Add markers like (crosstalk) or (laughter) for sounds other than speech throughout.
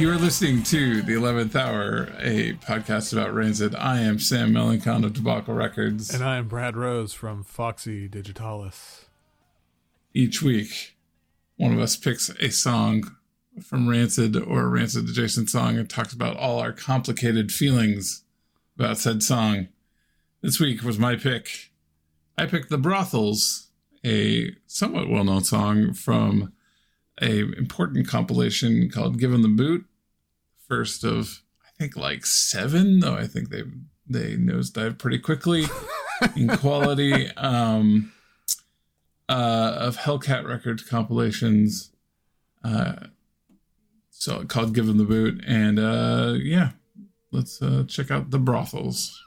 You are listening to The 11th Hour, a podcast about Rancid. I am Sam Melancon of Debacle Records. And I am Brad Rose from Foxy Digitalis. Each week, one of us picks a song from Rancid or a Rancid adjacent song and talks about all our complicated feelings about said song. This week was my pick. I picked The Brothels, a somewhat well known song from a important compilation called Give 'Em the Boot first of I think like seven, though I think they they nosedive pretty quickly (laughs) in quality um, uh, of Hellcat Records compilations. Uh, so called "Give 'Em the Boot," and uh, yeah, let's uh, check out the brothels.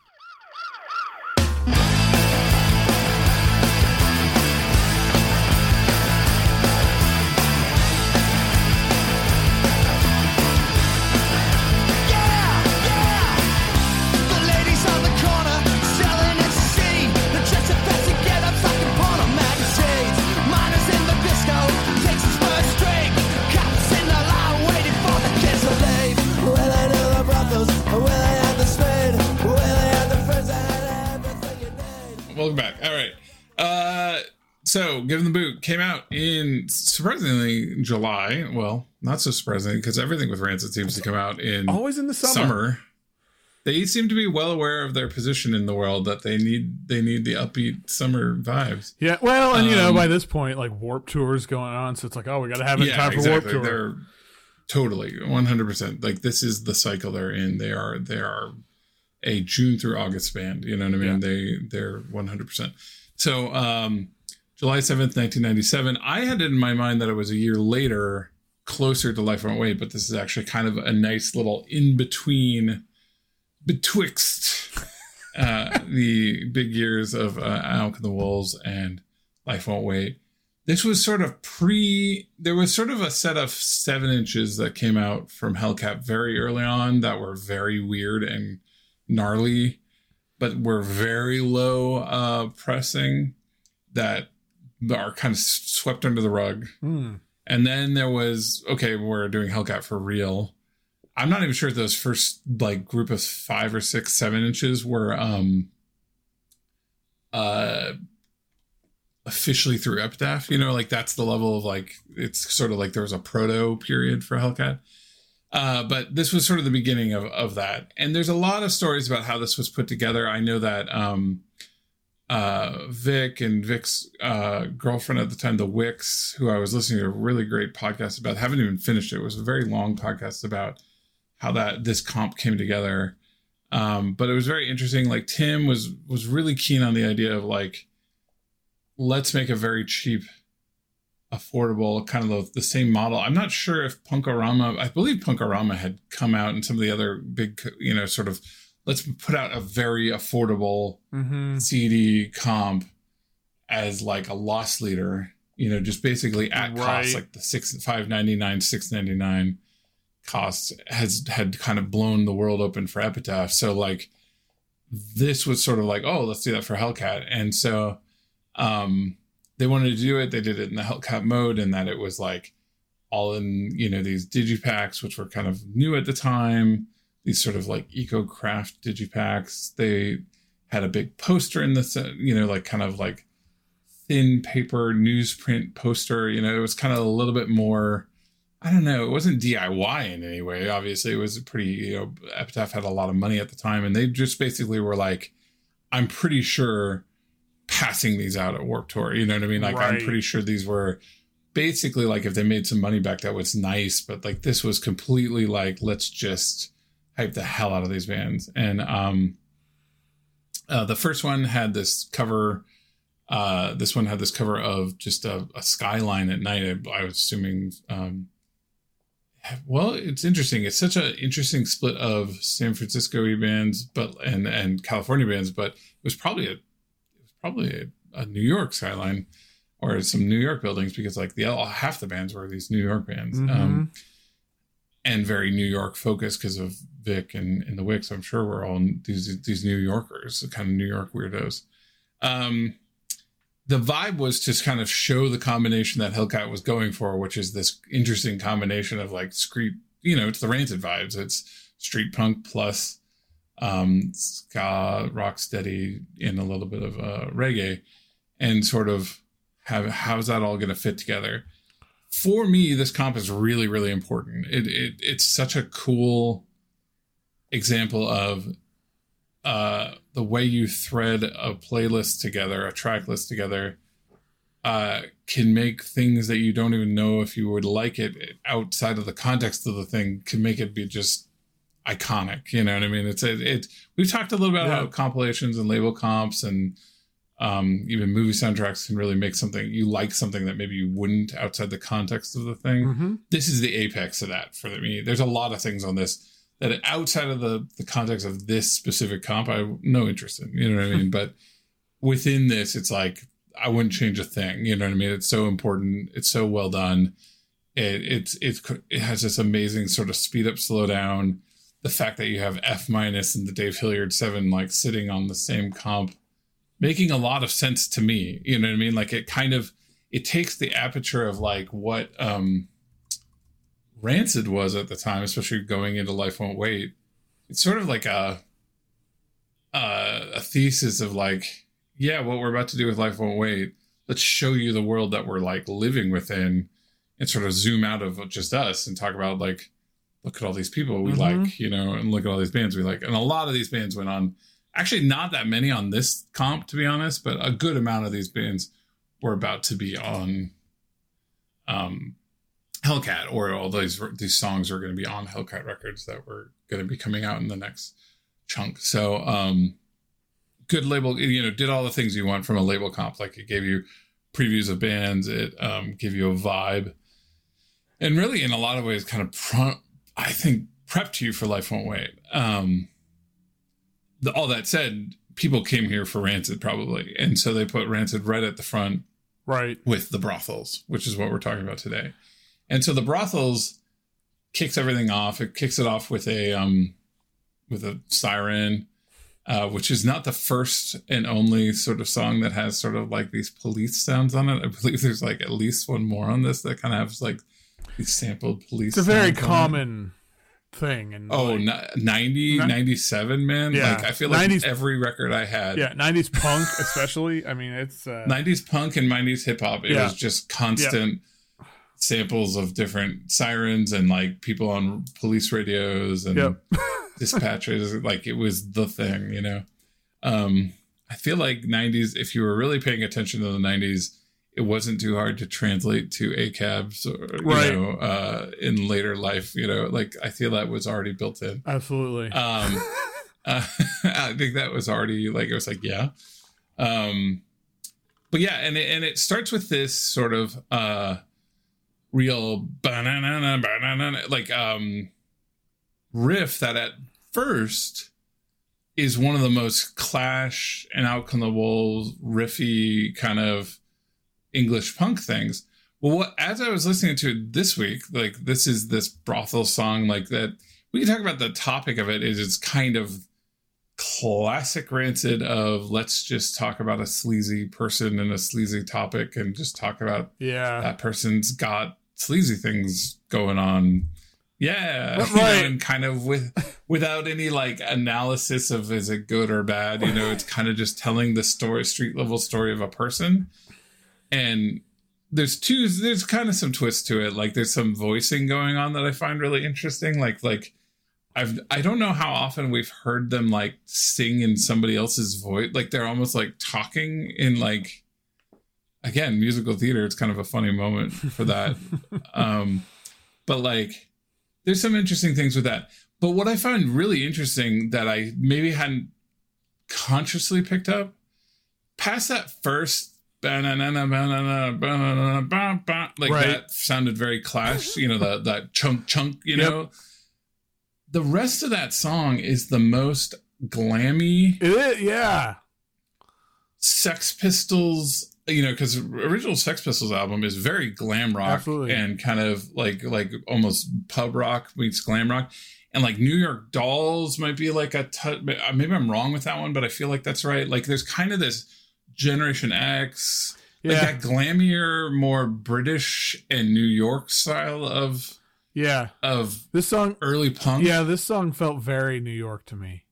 Came out in surprisingly July. Well, not so surprisingly because everything with Rancid seems to come out in always in the summer. summer. They seem to be well aware of their position in the world that they need they need the upbeat summer vibes. Yeah, well, and you know, by this point, like Warped Tour's going on, so it's like, oh, we got to have it in time for exactly. Warped Tour. They're totally one hundred percent. Like this is the cycle they're in. They are they are a June through August band. You know what I mean? Yeah. They they're one hundred percent. So um, July seventh, nineteen ninety seven. I had it in my mind that it was a year later, closer to Life Won't Wait, but this is actually kind of a nice little in between, betwixt (laughs) uh, the big years of uh, Out Come the Wolves and Life Won't Wait. This was sort of pre. There was sort of a set of seven inches that came out from Hellcat very early on that were very weird and gnarly, but were very low uh, pressing that are kind of swept under the rug. Hmm. And then there was okay, we're doing Hellcat for real. I'm not even sure if those first like group of five or six, seven inches were um uh officially through Epitaph. You know, like that's the level of like it's sort of like there was a proto period for Hellcat. Uh, but this was sort of the beginning of, of that. And there's a lot of stories about how this was put together. I know that um, uh, Vic and Vic's uh, girlfriend at the time, the Wicks, who I was listening to a really great podcast about, haven't even finished it. It was a very long podcast about how that this comp came together. Um, but it was very interesting. Like Tim was was really keen on the idea of like, let's make a very cheap affordable kind of the, the same model. I'm not sure if Punkorama, I believe Punkorama had come out and some of the other big, you know, sort of let's put out a very affordable Mm-hmm. CD comp as like a loss leader, you know, just basically at cost, like the six, five ninety nine, six ninety nine costs has had kind of blown the world open for Epitaph. So like this was sort of like, oh, let's do that for Hellcat. And so um they wanted to do it. They did it in the Hellcat mode, and that it was like all in you know these digipacks, which were kind of new at the time. These sort of like eco craft digipacks. They had a big poster in the you know like kind of like thin paper newsprint poster. You know, it was kind of a little bit more. I don't know. It wasn't DIY in any way. Obviously, it was pretty. You know, Epitaph had a lot of money at the time, and they just basically were like, "I'm pretty sure." passing these out at Warped Tour. You know what I mean? Like I'm pretty sure these were basically like if they made some money back, that was nice. But like this was completely like let's just hype the hell out of these bands. And um, uh, the first one had this cover. Uh, this one had this cover of just a, a skyline at night. I, I was assuming. Um, well, it's interesting. It's such an interesting split of San Francisco bands, but and and California bands, but it was probably a it was probably a, a New York skyline or some New York buildings because like the half the bands were these New York bands Mm-hmm. um, and very New York focused because of Vic and, and the Wicks. I'm sure we're all these these New Yorkers, kind of New York weirdos. Um, the vibe was to kind of show the combination that Hellcat was going for, which is this interesting combination of like street you know, it's the rancid vibes. It's street punk plus um, ska, rock steady, and a little bit of uh, reggae, and sort of have how's that all going to fit together? For me, this comp is really, really important. It, it it's such a cool example of uh, the way you thread a playlist together, a track list together, uh, can make things that you don't even know if you would like it outside of the context of the thing can make it be just iconic. You know what I mean? It's it. it we've talked a little bit about yeah. how compilations and label comps and um, even movie soundtracks can really make something you like something that maybe you wouldn't outside the context of the thing. Mm-hmm. This is the apex of that for me. There's a lot of things on this that outside of the the context of this specific comp, I have no interest in. You know what I mean? (laughs) but within this, it's like I wouldn't change a thing. You know what I mean? It's so important. It's so well done. It it's it's it has this amazing sort of speed up, slow down. The fact that you have F minus and the Dave Hillyard seven like sitting on the same comp, making a lot of sense to me. You know what I mean? Like it kind of it takes the aperture of like what um Rancid was at the time, especially going into Life Won't Wait. It's sort of like a uh, a thesis of like yeah, what we're about to do with Life Won't Wait, let's show you the world that we're like living within and sort of zoom out of just us and talk about like, look at all these people we mm-hmm. like, you know, and look at all these bands we like. And a lot of these bands went on, actually, not that many on this comp, to be honest, but a good amount of these bands were about to be on um, Hellcat, or all these these songs are going to be on Hellcat records that were going to be coming out in the next chunk. So, um, good label, you know, did all the things you want from a label comp. Like it gave you previews of bands, it um, gave you a vibe, and really, in a lot of ways, kind of, I think, prepped you for Life Won't Wait. Um, the, all that said, people came here for Rancid probably, and so they put Rancid right at the front, right, with the brothels, which is what we're talking about today. And so the brothels kicks everything off. It kicks it off with a um, with a siren uh, which is not the first and only sort of song that has sort of like these police sounds on it. I believe there's like at least one more on this that kind of has like these sampled police. It's a very common thing. And oh, like, 90, 97, man. Yeah, like I feel like 90s, every record I had. Yeah, 90s punk, especially. I mean, it's uh, 90s punk and 90s hip hop. It yeah. was just constant. Yeah. Samples of different sirens and like people on police radios and yep. (laughs) dispatchers like it was the thing you know um i feel like 90s if you were really paying attention to the 90s it wasn't too hard to translate to acabs or right. you know uh in later life you know like i feel that was already built in. Absolutely. Um (laughs) uh, (laughs) i think that was already like it was like yeah. Um but yeah and it, and it starts with this sort of uh real banana banana like um riff that at first is one of the most clash and out come the wolves riffy kind of English punk things. Well, what, as I was listening to it this week, like this is this brothel song, like that. We can talk about the topic of it. Is it's kind of classic rancid of let's just talk about a sleazy person and a sleazy topic and just talk about yeah that person's got sleazy things going on yeah, right. (laughs) You know, and kind of with without any like analysis of is it good or bad. You know, it's kind of just telling the story, street level story of a person. And there's two. There's kind of some twist to it. Like there's some voicing going on that I find really interesting. Like like I've I don't know how often we've heard them like sing in somebody else's voice. Like they're almost like talking in like again musical theater. It's kind of a funny moment for that. (laughs) um, but like there's some interesting things with that. But what I find really interesting that I maybe hadn't consciously picked up past that first like right. that sounded very clash you know the that chunk chunk you know yep. the rest of that song is the most glammy it yeah sex pistols you know because original sex pistols album is very glam rock Absolutely. and kind of like like almost pub rock meets glam rock and like new york dolls might be like a maybe i'm wrong with that one but i feel like that's right like there's kind of this generation x yeah. like that glamier more british and new york style of Yeah. of This song early punk. Yeah, this song felt very New York to me.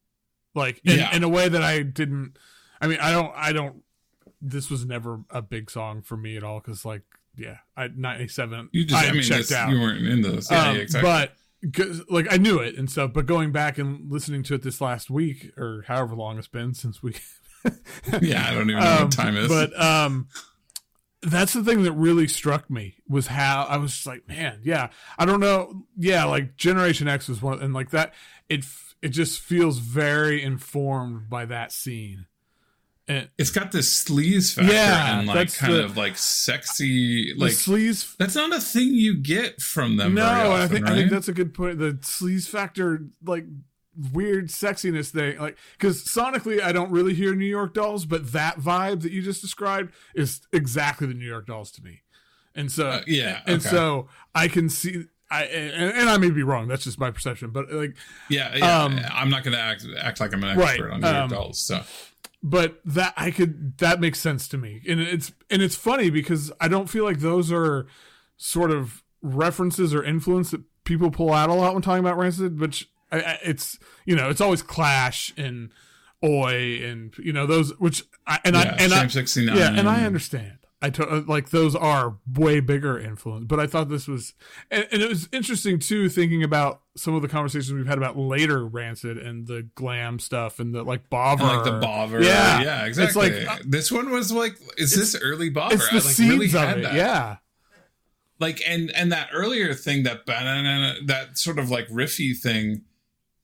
Like in, Yeah. in a way that I didn't I mean, I don't I don't this was never a big song for me at all cuz like yeah, I 97 you just. I I, mean, checked out. you weren't in this. Yeah, Um, yeah, exactly. But like I knew it and stuff, but going back and listening to it this last week or however long it's been since we (laughs) yeah, I don't even know um, what time is. But um, that's the thing that really struck me was how I was just like, man, yeah, I don't know, yeah, like Generation X was one, and like that, it it just feels very informed by that scene. And it's got this sleaze factor Yeah, and like kind the- of like sexy, like sleaze. that's not a thing you get from them. No, often, I think right? I think that's a good point. The sleaze factor, like weird sexiness thing, like because sonically I don't really hear New York Dolls, but that vibe that you just described is exactly the New York Dolls to me. And so Uh, yeah, and so I can see I and, and I may be wrong. That's just my perception, but like, yeah, yeah. um, I'm not going to act act like I'm an Right, expert on New York um, Dolls. So but that I could that makes sense to me, and it's and it's funny because I don't feel like those are sort of references or influence that people pull out a lot when talking about Rancid, which it's you know it's always Clash and Oi and you know those which I, and yeah, I and I 69. yeah, and I understand. I to, like those are way bigger influence, but I thought this was, and, and it was interesting too, thinking about some of the conversations we've had about later Rancid and the glam stuff and the like Bobber, And like the bobber. Yeah. Yeah, It's exactly. like, uh, this one was like, is this early bobber? It's the I like seeds really of it, that. yeah, Like and and that earlier thing, that that sort of like riffy thing,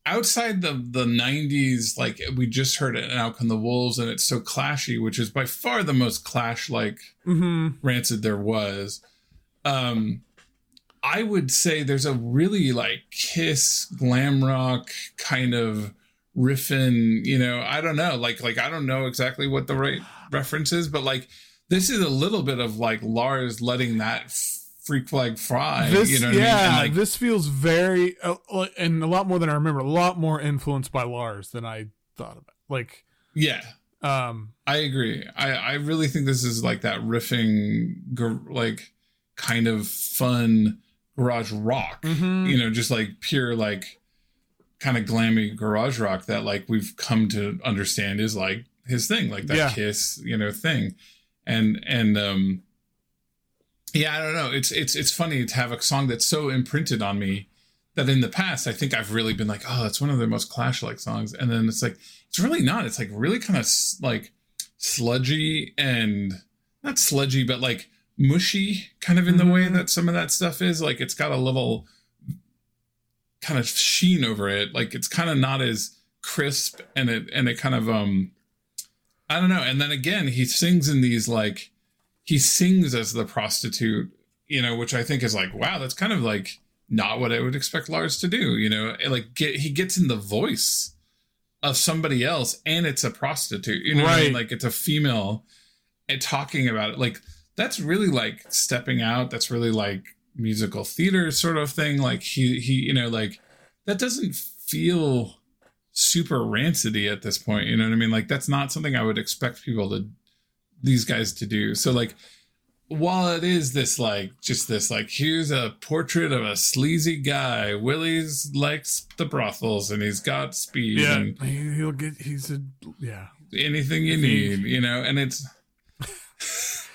outside the the '90s, like we just heard it in Out Come the Wolves, and it's so clashy, which is by far the most clash like hmm rancid there was. Um, I would say there's a really like Kiss glam rock kind of riffing. You know, I don't know, like like I don't know exactly what the right reference is, but like this is a little bit of like Lars letting that freak flag fry. This, you know, yeah, I mean? Like this feels very, uh, uh, and a lot more than I remember. A lot more influenced by Lars than I thought about. Like, yeah. um, I agree. I, I really think this is like that riffing, gar- like kind of fun garage rock. mhm. You know, just like pure like kind of glammy garage rock that like we've come to understand is like his thing, like that Yeah. Kiss, you know, thing. And and um, yeah, I don't know. It's it's it's funny to have a song that's so imprinted on me that in the past I think I've really been like, oh, that's one of their most Clash like songs, and then it's like it's really not. It's like really kind of like sludgy and not sludgy, but like mushy, kind of in the way that some of that stuff is. Like it's got a little kind of sheen over it. Like it's kind of not as crisp, and it and it kind of um, I don't know. And then again, he sings in these like he sings as the prostitute, you know, which I think is like wow, that's kind of like not what I would expect Lars to do. You know, And, like get he gets in the voice of somebody else, and it's a prostitute. You know, what I mean? Like it's a female and talking about it. Like that's really like stepping out. That's really like musical theater sort of thing. Like he he you know like that doesn't feel super rancidy at this point. You know what I mean? Like that's not something I would expect people to these guys to do. So like while it is this like just this like here's a portrait of a sleazy guy willie's likes the brothels and he's got speed yeah, and he, he'll get. He's a yeah. anything you need you know and it's (laughs)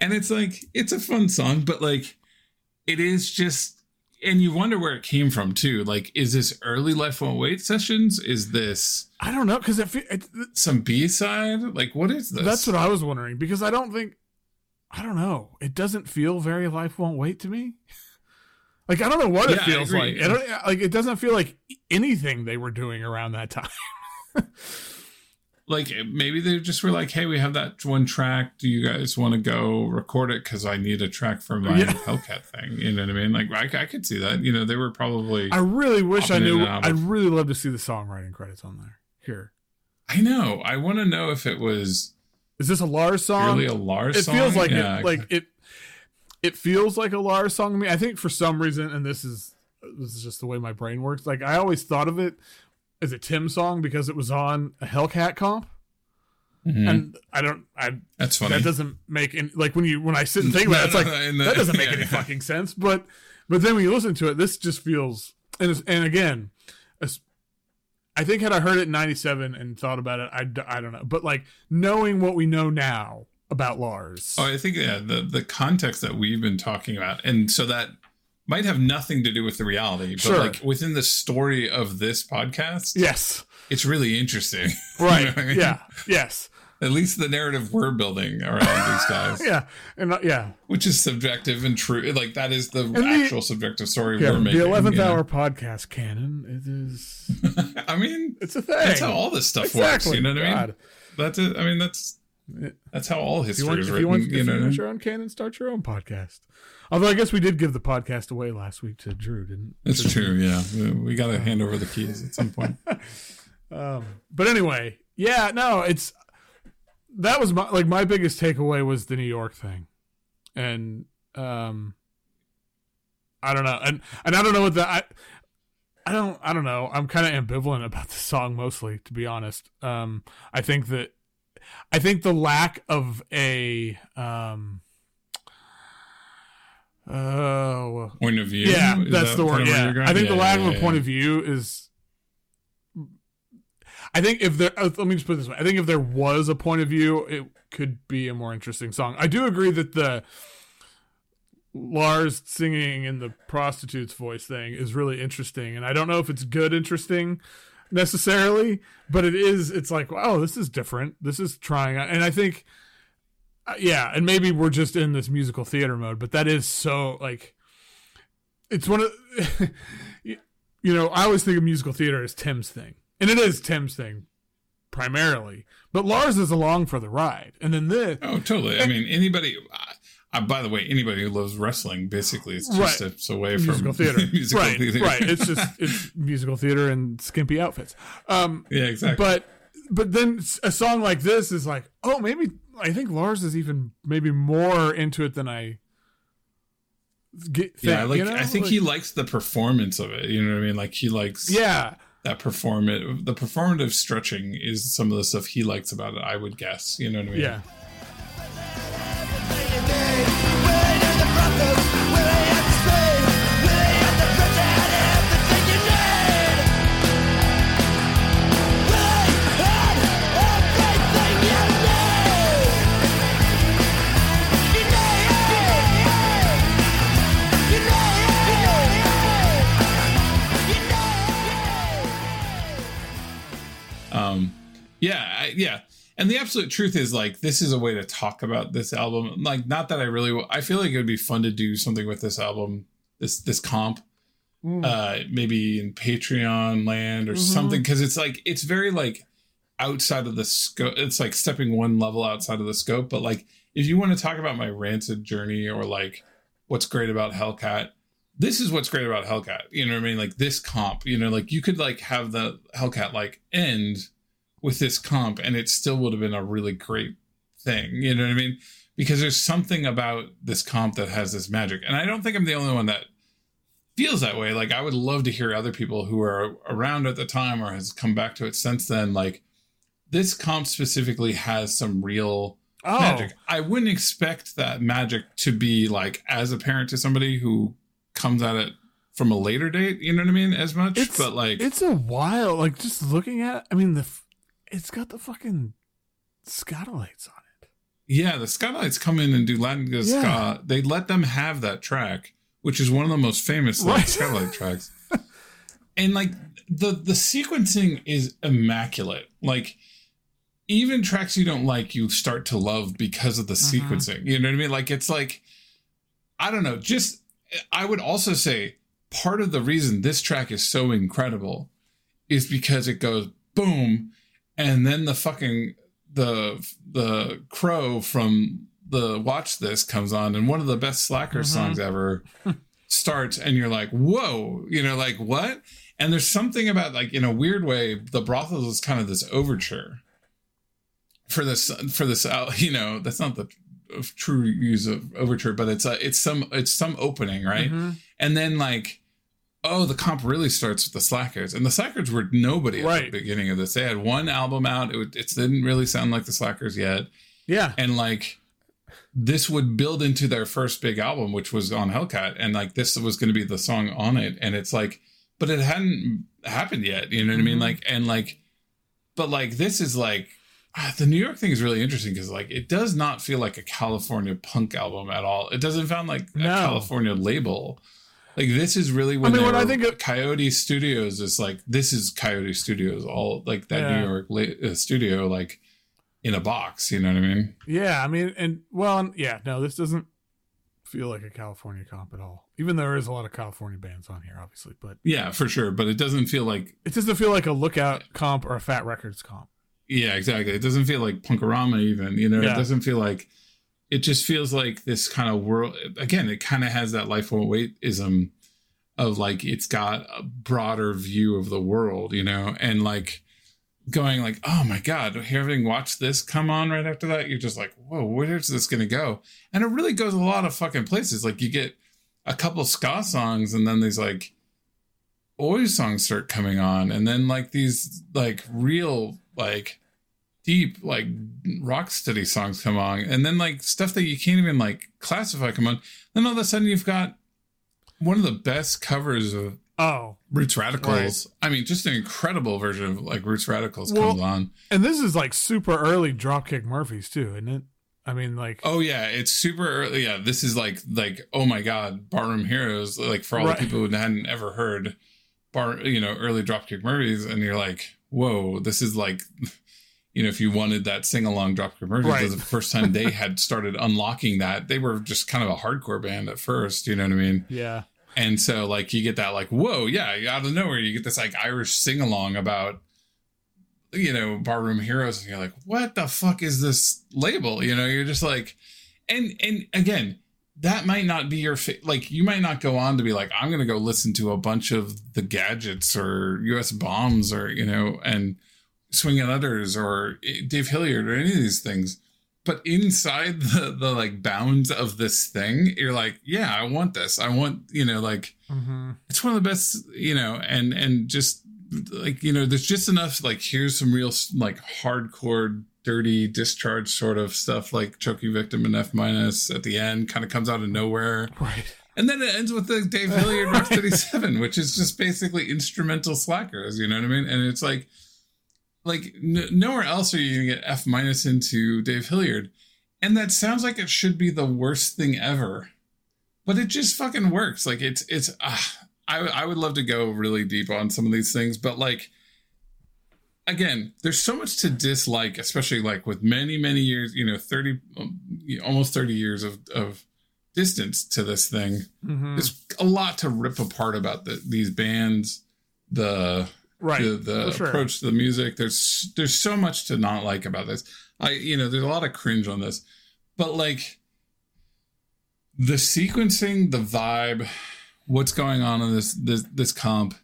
and it's like it's a fun song but like it is just and you wonder where it came from too like is this early life won't wait sessions is this I don't know because it, fe- it, some b-side like what is this that's what I was wondering because I don't think I don't know. It doesn't feel very life won't wait to me. (laughs) Like I don't know what it Yeah, I feels like. I don't like it doesn't feel like anything they were doing around that time. (laughs) like maybe they just were like hey we have that one track do you guys want to go record it because i need a track for my Yeah. hellcat thing you know what i mean like I, I could see that you know they were probably I really wish I knew. I'd really love to see the songwriting credits on there. Here, i know i want to know if it was is this a Lars song? really a lars it song feels like yeah, it, like it. It feels like a Lars song to me. I think for some reason, and this is this is just the way my brain works. Like I always thought of it as it Tim song because it was on a Hellcat comp, Mhm. and I don't. I that's funny that doesn't make any like when you when I sit and think about it, it's like no, in the- that doesn't make (laughs) yeah, any yeah. fucking sense. But But then when you listen to it, this just feels and it's, and again, I think had I heard it in '97 and thought about it, I I don't know. But like knowing what we know now about Lars, Oh, I think yeah, the the context that we've been talking about, and so that might have nothing to do with the reality, but Sure. like within the story of this podcast, yes, it's really interesting. (laughs) right, You know I mean? yeah, yes, At least the narrative we're building around these (laughs) guys, yeah, and uh, yeah, which is subjective and true. Like that is the actual subjective story yeah. we're making. The eleventh you know? hour podcast canon. It is. (laughs) I mean, It's a thing. that's how all this stuff exactly. works. You know what I mean? That's it. I mean, that's that's how all history you want, is if written. you want, you know you your own canon, start your own podcast. Although I guess we did give the podcast away last week to Drew, didn't? It's true. Yeah, we, we got to hand over the keys at some point. (laughs) Um, but anyway, yeah, no, it's that was my like my biggest takeaway was the New York thing, and um, I don't know, and and I don't know what the I. I don't. I don't know. I'm kind of ambivalent about the song, mostly, to be honest. Um, I think that, I think the lack of a, um, oh, Point of view. yeah, Is that's that the word. Yeah. I think the lack yeah, of a yeah, point of view is. I think if there, uh, let me just put it this way. I think if there was a point of view, it could be a more interesting song. I do agree that the Lars singing in the prostitute's voice thing is really interesting, and I don't know if it's good interesting necessarily, but it is. It's like, oh, this is different. This is trying, and I think, uh, yeah, and maybe we're just in this musical theater mode, but that is so like it's one of (laughs) you you know i always think of musical theater as tim's thing and it is tim's thing primarily but lars is along for the ride and then this Oh, totally. I mean, anybody. Uh, by the way, anybody who loves wrestling basically it's just Right. steps away from (laughs) musical theater musical right theater. right it's just it's musical theater and skimpy outfits um yeah, exactly. but but then a song like this is like oh maybe i think lars is even maybe more into it than i get yeah, like you know? I think Like- he likes the performance of it. You know what I mean? Like he likes yeah that perform The performative stretching is some of the stuff he likes about it. I would guess. You know what I mean? yeah Um, And the absolute truth is, like, this is a way to talk about this album. Like, not that I really, I feel like it would be fun to do something with this album, this this comp, Mm. uh, maybe in Patreon land or Mhm. something, because it's like it's very like outside of the scope. It's like stepping one level outside of the scope. But like, if you want to talk about my rancid journey or like what's great about Hellcat, this is what's great about Hellcat. You know what I mean? Like this comp, you know, like you could like have the Hellcat like end with this comp and it still would have been a really great thing. You know what I mean? Because there's something about this comp that has this magic. And I don't think I'm the only one that feels that way. Like I would love to hear other people who are around at the time or has come back to it since then. Like this comp specifically has some real oh magic. I wouldn't expect that magic to be like as apparent to somebody who comes at it from a later date. You know what I mean? As much, It's- but like, It's a while. Like just looking at. I mean, the it's got the fucking Skatalites on it. yeah, the Skatalites come in and do Latin Yeah. ska. They let them have that track, which is one of the most famous like, Right. Skatalite (laughs) tracks. And like the the sequencing is immaculate. Like even tracks you don't like, you start to love because of the Mhm. sequencing. You know what I mean? Like it's like I don't know. Just I would also say part of the reason this track is so incredible is because it goes boom, and then the fucking the the crow from the watch this comes on, and one of the best slacker Mhm. songs ever (laughs) starts, and you're like, whoa, you know, like what? And there's something about like in a weird way, the brothel is kind of this overture for this for this uh, (laughs) you know that's not the true use of overture but it's a it's some it's some opening right Mhm. and then like oh the comp really starts with the slackers and the slackers were nobody at Right. the beginning of this they had one album out it, it didn't really sound like the slackers yet Yeah. and like this would build into their first big album, which was on Hellcat, and like this was going to be the song on it, and it's like, but it hadn't happened yet. You know what mm-hmm. I mean? Mm-hmm. Like, and like, but like this is like ah, the New York thing is really interesting because like it does not feel like a California punk album at all. It doesn't sound like no. a California label. Like this is really when I mean when I think of Coyote Studios is like this is Coyote Studios all like that yeah. New York la- uh, studio like in a box. You know what I mean? Yeah, I mean, and well, yeah, no, this doesn't feel like a California comp at all. Even though there is a lot of California bands on here, obviously, but yeah, for sure. But it doesn't feel like it doesn't feel like a Lookout comp or a Fat Records comp. Yeah, exactly. It doesn't feel like Punkorama even. You know, yeah. it doesn't feel like. It just feels like this kind of world. Again, it kind of has that life won't wait ism of like it's got a broader view of the world, you know, and like going like, oh my god, having watched this come on right after that, you're just like, whoa, where's this gonna go? And it really goes a lot of fucking places. Like you get a couple ska songs, and then these like oi songs start coming on, and then like these like real like deep like rock steady songs come on, and then like stuff that you can't even like classify come on. Then all of a sudden you've got one of the best covers of Oh, Roots Radicals. Right. I mean, just an incredible version of like Roots Radicals well, comes on. And this is like super early Dropkick Murphys too, isn't it? I mean, like oh yeah, it's super early. Yeah, this is like like oh my god, Barroom Heroes. Like for all right. the people who hadn't ever heard bar, you know, early Dropkick Murphys, and you're like, whoa, this is like. You know, if you wanted that sing along Dropkick Murphys, right. the first time they had (laughs) started unlocking that, they were just kind of a hardcore band at first. You know what I mean? Yeah. And so like you get that like, whoa, yeah, out of nowhere, you get this like Irish sing along about you know, barroom heroes, and you're like, what the fuck is this label? You know, you're just like, and and again, that might not be your fa- like you might not go on to be like i'm going to go listen to a bunch of the gadgets or us bombs or you know and swinging utters or dave hillyard or any of these things. But inside the the like bounds of this thing you're like yeah i want this. I want you know like mm-hmm. it's one of the best you know and and just like you know there's just enough like here's some real like hardcore dirty discharge sort of stuff like choking victim and f minus at the end kind of comes out of nowhere. Right. And then it ends with the dave hillyard (laughs) rock 37 which is just basically instrumental slackers you know what i mean? And it's like like n- nowhere else are you gonna get F minus into Dave Hillyard, and that sounds like it should be the worst thing ever, but it just fucking works. Like it's it's. Uh, I I would love to go really deep on some of these things, but like again, there's so much to dislike, especially like with many many years, you know, thirty um, almost thirty years of of distance to this thing. Mm-hmm. There's a lot to rip apart about the, these bands, the right the, the sure. approach to the music. There's there's so much to not like about this. I you know there's a lot of cringe on this but like the sequencing the vibe what's going on in this this this comp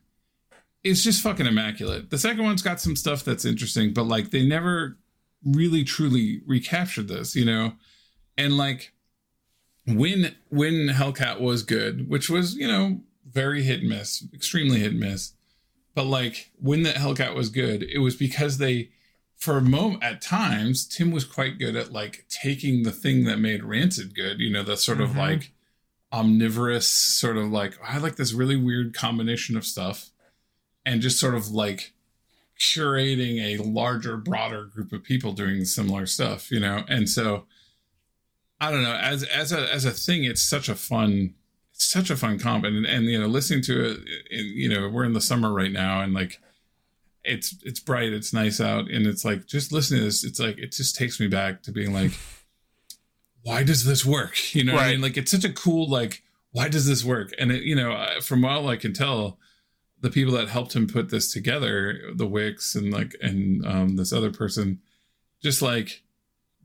is just fucking immaculate. The second one's got some stuff that's interesting but like they never really truly recaptured this you know? And like when when hellcat was good which was you know very hit and miss extremely hit and miss but like when the Hellcat was good, it was because they, for a moment, at times, Tim was quite good at like taking the thing that made Rancid good. You know, the sort mm-hmm. of like omnivorous sort of like I like this really weird combination of stuff, and just sort of like curating a larger, broader group of people doing similar stuff. You know, and so I don't know as as a as a thing, it's such a fun such a fun comp and and you know listening to it you know we're in the summer right now and like it's it's bright it's nice out and it's like just listening to this it's like it just takes me back to being like (laughs) why does this work? (laughs) You know right. i mean? Like it's such a cool like why does this work? And it you know from all i can tell the people that helped him put this together the wicks and like and um, this other person just like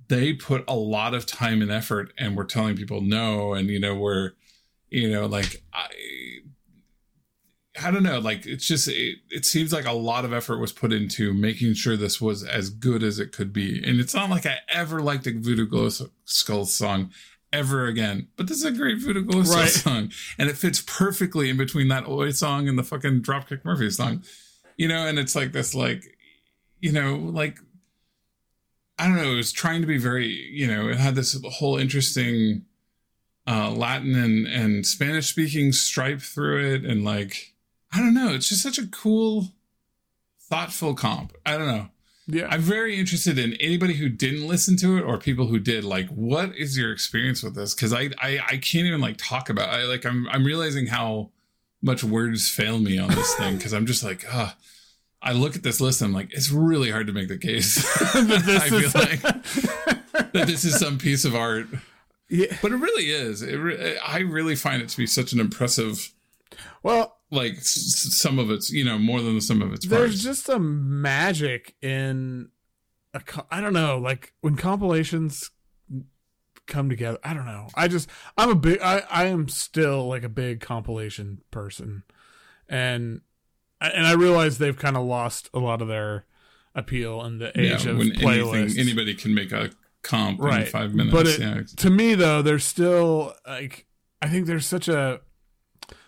they put a lot of time and effort and we're telling people no and you know we're you know like i i don't know like it's just it, it seems like a lot of effort was put into making sure this was as good as it could be. And it's not like i ever liked a voodoo glow skull song ever again but this is a great voodoo glow skull right. (laughs) song. And it fits perfectly in between that oi song and the fucking dropkick murphy song you know? And it's like this like you know like I don't know, it was trying to be very, you know, it had this whole interesting uh, Latin and, and Spanish speaking stripe through it. And like, I don't know, it's just such a cool, thoughtful comp. I don't know. Yeah. I'm very interested in anybody who didn't listen to it or people who did. Like, what is your experience with this? Because I, I I can't even like talk about. I like I'm I'm realizing how much words fail me on this thing because I'm just like, ah. I look at this list and I'm like, it's really hard to make the case. (laughs) This I feel is- like (laughs) that this is some piece of art, yeah. but it really is. It re- I really find it to be such an impressive, Well, like s- some of its, you know, more than the sum of its parts there's parts. just a magic in a co- I don't know, like when compilations come together. I don't know. I just I'm a big I I am still like a big compilation person. And and I realize they've kind of lost a lot of their appeal in the age yeah, of when playlists. anything, anybody can make a comp in Right. five minutes. But it- yeah, to me though there's still like i think there's such a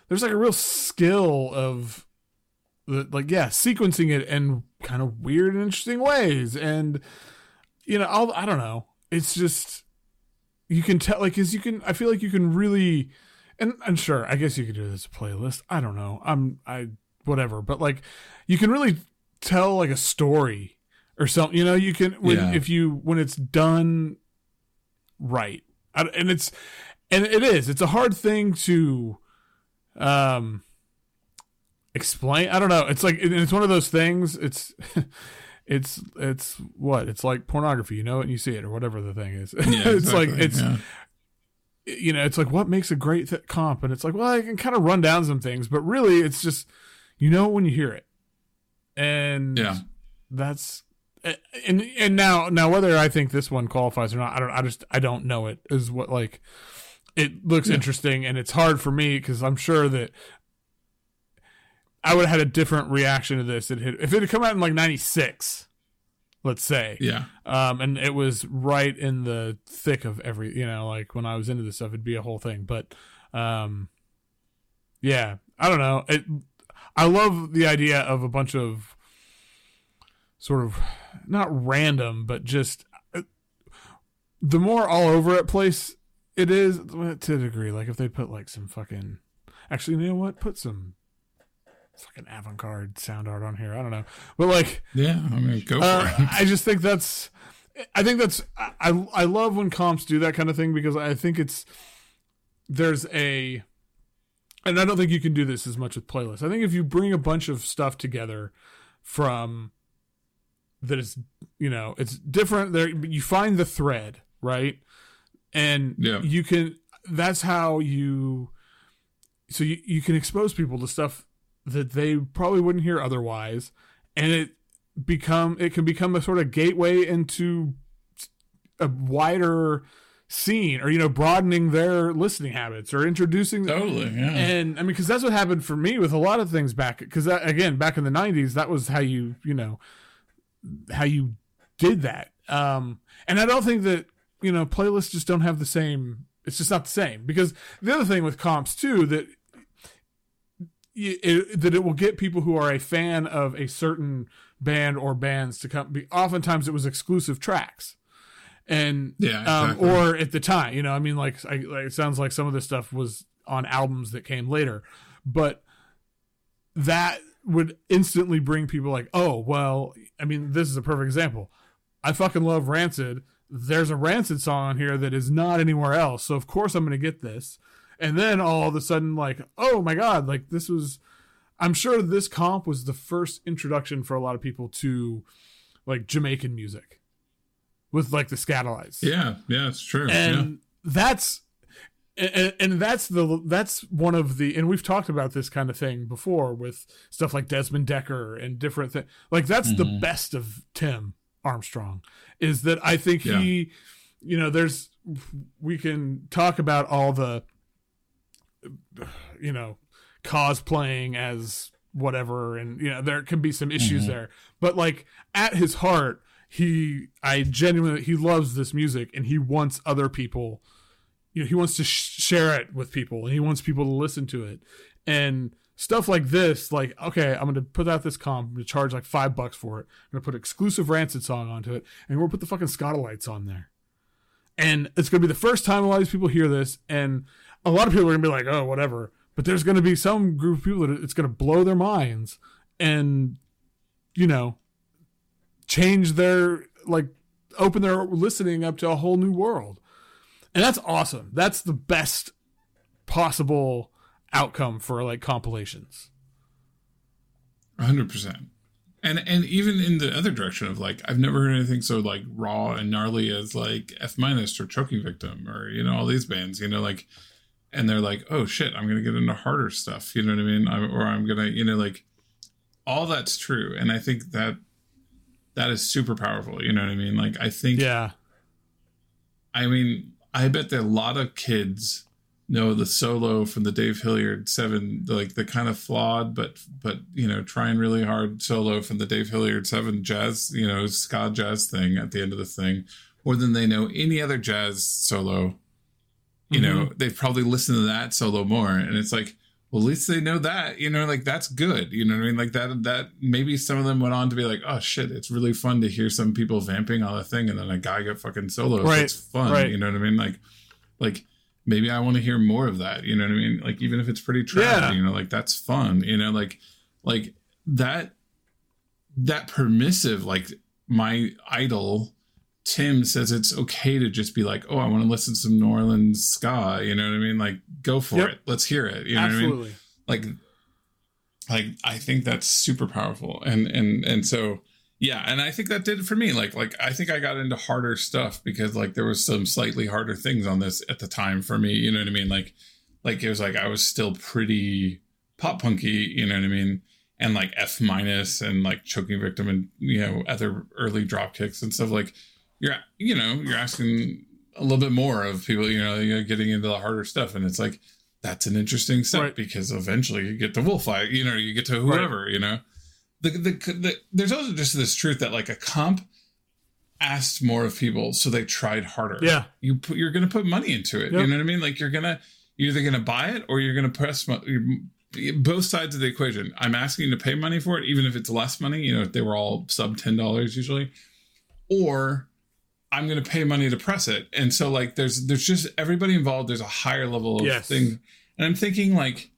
there's like a real skill of the like yeah sequencing it in kind of weird and interesting ways. And you know I'll, i don't know. It's just you can tell like because you can i feel like you can really and and sure i guess you could do this playlist. I don't know. I'm i whatever. But like you can really tell like a story or something you know you can when Yeah. if you when it's done right I, and it's and it is it's a hard thing to um explain i don't know it's like it- it's one of those things it's (laughs) it's it's what it's like pornography you know it and you see it or whatever the thing is (laughs) yeah, it's like it's yeah. you know it's like what makes a great th- comp and it's like well i can kind of run down some things but really it's just you know when you hear it and Yeah. that's and and now now whether i think this one qualifies or not i don't i just i don't know it is what like it looks Yeah. interesting and it's hard for me because i'm sure that i would have had a different reaction to this if it if it had come out in like 96 let's say yeah. um, and it was right in the thick of every, you know, like when I was into this stuff, it'd be a whole thing. But, um, yeah, I don't know. It, I love the idea of a bunch of sort of not random, but just the more all over it place it is to a degree. Like if they put like some fucking, actually, you know what? Put some fucking avant-garde sound art on here. I don't know, but like Yeah, I mean, go for uh, it. I just think that's. I think that's. I I love when comps do that kind of thing because I think it's there's a, and I don't think you can do this as much with playlists. I think if you bring a bunch of stuff together from that is you know it's different there you find the thread right and Yeah. you can that's how you so you, you can expose people to stuff that they probably wouldn't hear otherwise and it become it can become a sort of gateway into a wider scene or you know broadening their listening habits or introducing Totally, yeah. and I mean, because that's what happened for me with a lot of things back. Because again, back in the '90s, that was how you, you know, how you did that. Um, and I don't think that you know playlists just don't have the same. It's just not the same. Because the other thing with comps too that it, that it will get people who are a fan of a certain band or bands to come. Be, oftentimes, it was exclusive tracks. And Yeah, um, exactly. or at the time, you know, I mean, like, I, like it sounds like some of this stuff was on albums that came later, but that would instantly bring people like, oh, well, I mean, this is a perfect example. I fucking love Rancid. There's a Rancid song on here that is not anywhere else, so of course I'm going to get this. And then all of a sudden, like, oh my god, like this was. I'm sure this comp was the first introduction for a lot of people to like Jamaican music with like the Skatalites yeah, yeah, it's true. and that's and, and that's the that's one of the and we've talked about this kind of thing before with stuff like Desmond Dekker and different things like that's the Mhm. best of Tim Armstrong is that I think he you know there's we can talk about all the you know cosplaying as whatever and you know there can be some issues Mhm. there but like at his heart he i genuinely he loves this music and he wants other people you know he wants to sh- share it with people and he wants people to listen to it and stuff like this, like okay, I'm gonna put out this comp, I'm gonna charge like five bucks for it. I'm gonna put exclusive Rancid song onto it, and we'll put the fucking Skatalites on there. And it's gonna be the first time a lot of these people hear this, and a lot of people are gonna be like, oh, whatever. But there's gonna be some group of people that it's gonna blow their minds, and you know, change their like open their listening up to a whole new world. And that's awesome. That's the best possible outcome for like compilations. 100%. And and even in the other direction of like I've never heard anything so like raw and gnarly as like F minus or Choking Victim or you know all these bands, you know like and they're like, "Oh shit, I'm going to get into harder stuff." You know what I mean? I'm, or I'm going to, you know, like all that's true and I think that that is super powerful, you know what I mean? Like I think Yeah. I mean, I bet that a lot of kids know the solo from the Dave Hillyard Seven, like the kind of flawed but but you know trying really hard solo from the Dave Hillyard Seven jazz, you know, ska jazz thing at the end of the thing, more than they know any other jazz solo. You know, mm-hmm. they've probably listened to that solo more, and it's like, well, at least they know that. You know, like that's good. You know what I mean? Like that. That maybe some of them went on to be like, oh shit, it's really fun to hear some people vamping on a thing, and then a guy got fucking solo. Right, It's fun. right. You know what I mean? Like, like maybe I want to hear more of that. You know what I mean? Like even if it's pretty trash, Yeah. you know, like that's fun. You know, like like that that permissive like my idol Tim says it's okay to just be like, oh, I want to listen to some New Orleans ska. You know what I mean? Like, go for Yep. it. Let's hear it. You know what I mean? Like like i think that's super powerful and and and so yeah and i think that did it for me like like i think i got into harder stuff because like there was some slightly harder things on this at the time for me you know what i mean like like it was like i was still pretty pop punky you know what i mean and like f minus and like choking victim and you know other early drop kicks and stuff like you're you know you're asking a little bit more of people you know you're getting into the harder stuff and it's like that's an interesting step Right. because eventually you get to wolf Wolfeye, you know, you get to whoever, you know. The, the the there's also just this truth that like a comp asked more of people, so they tried harder. Yeah. you put you're gonna put money into it. Yep. You know what I mean? Like you're gonna you're either gonna buy it or you're gonna press both sides of the equation. I'm asking you to pay money for it, even if it's less money. You know, if they were all sub ten dollars usually, or I'm going to pay money to press it. And so like there's there's just everybody involved there's a higher level of Yes. thing. And I'm thinking like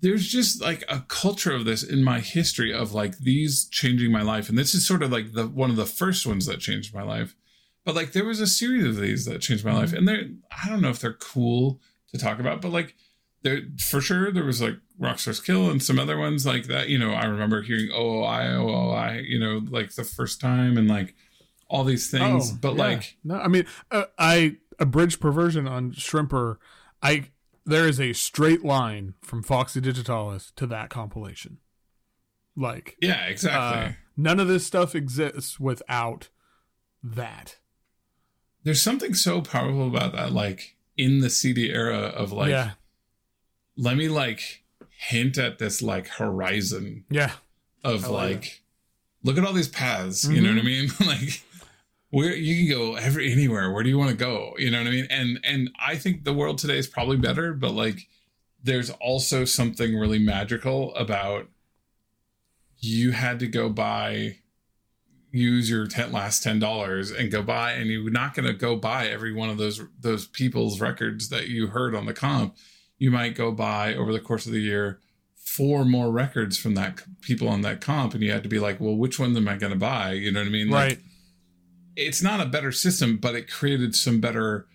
there's just like a culture of this in my history of like these changing my life and this is sort of like the one of the first ones that changed my life. But like there was a series of these that changed my life mm-hmm. and they're I don't know if they're cool to talk about but like there for sure there was like Rock Stars Kill and some other ones like that. You know, I remember hearing oh, oh, OOI, OOI, oh, you know, like the first time and like all these things. Oh, but yeah. like no, I mean, uh, I Abridged Perversion on Shrimper. I there is a straight line from Foxy Digitalis to that compilation. Like, yeah, exactly. uh, none of this stuff exists without that. There's something so powerful about that, like in the CD era of like yeah, let me like hint at this like horizon yeah, of like like look at all these paths you know what i mean (laughs) like where you can go every anywhere. Where do you want to go? You know what i mean? And and i think the world today is probably better but like there's also something really magical about you had to go buy use your ten, last ten dollars and go buy and you're not going to go buy every one of those those people's records that you heard on the comp. You might go buy over the course of the year four more records from that people on that comp and you had to be like well which one am i going to buy? You know what i mean? Like, right. It's not a better system but it created some better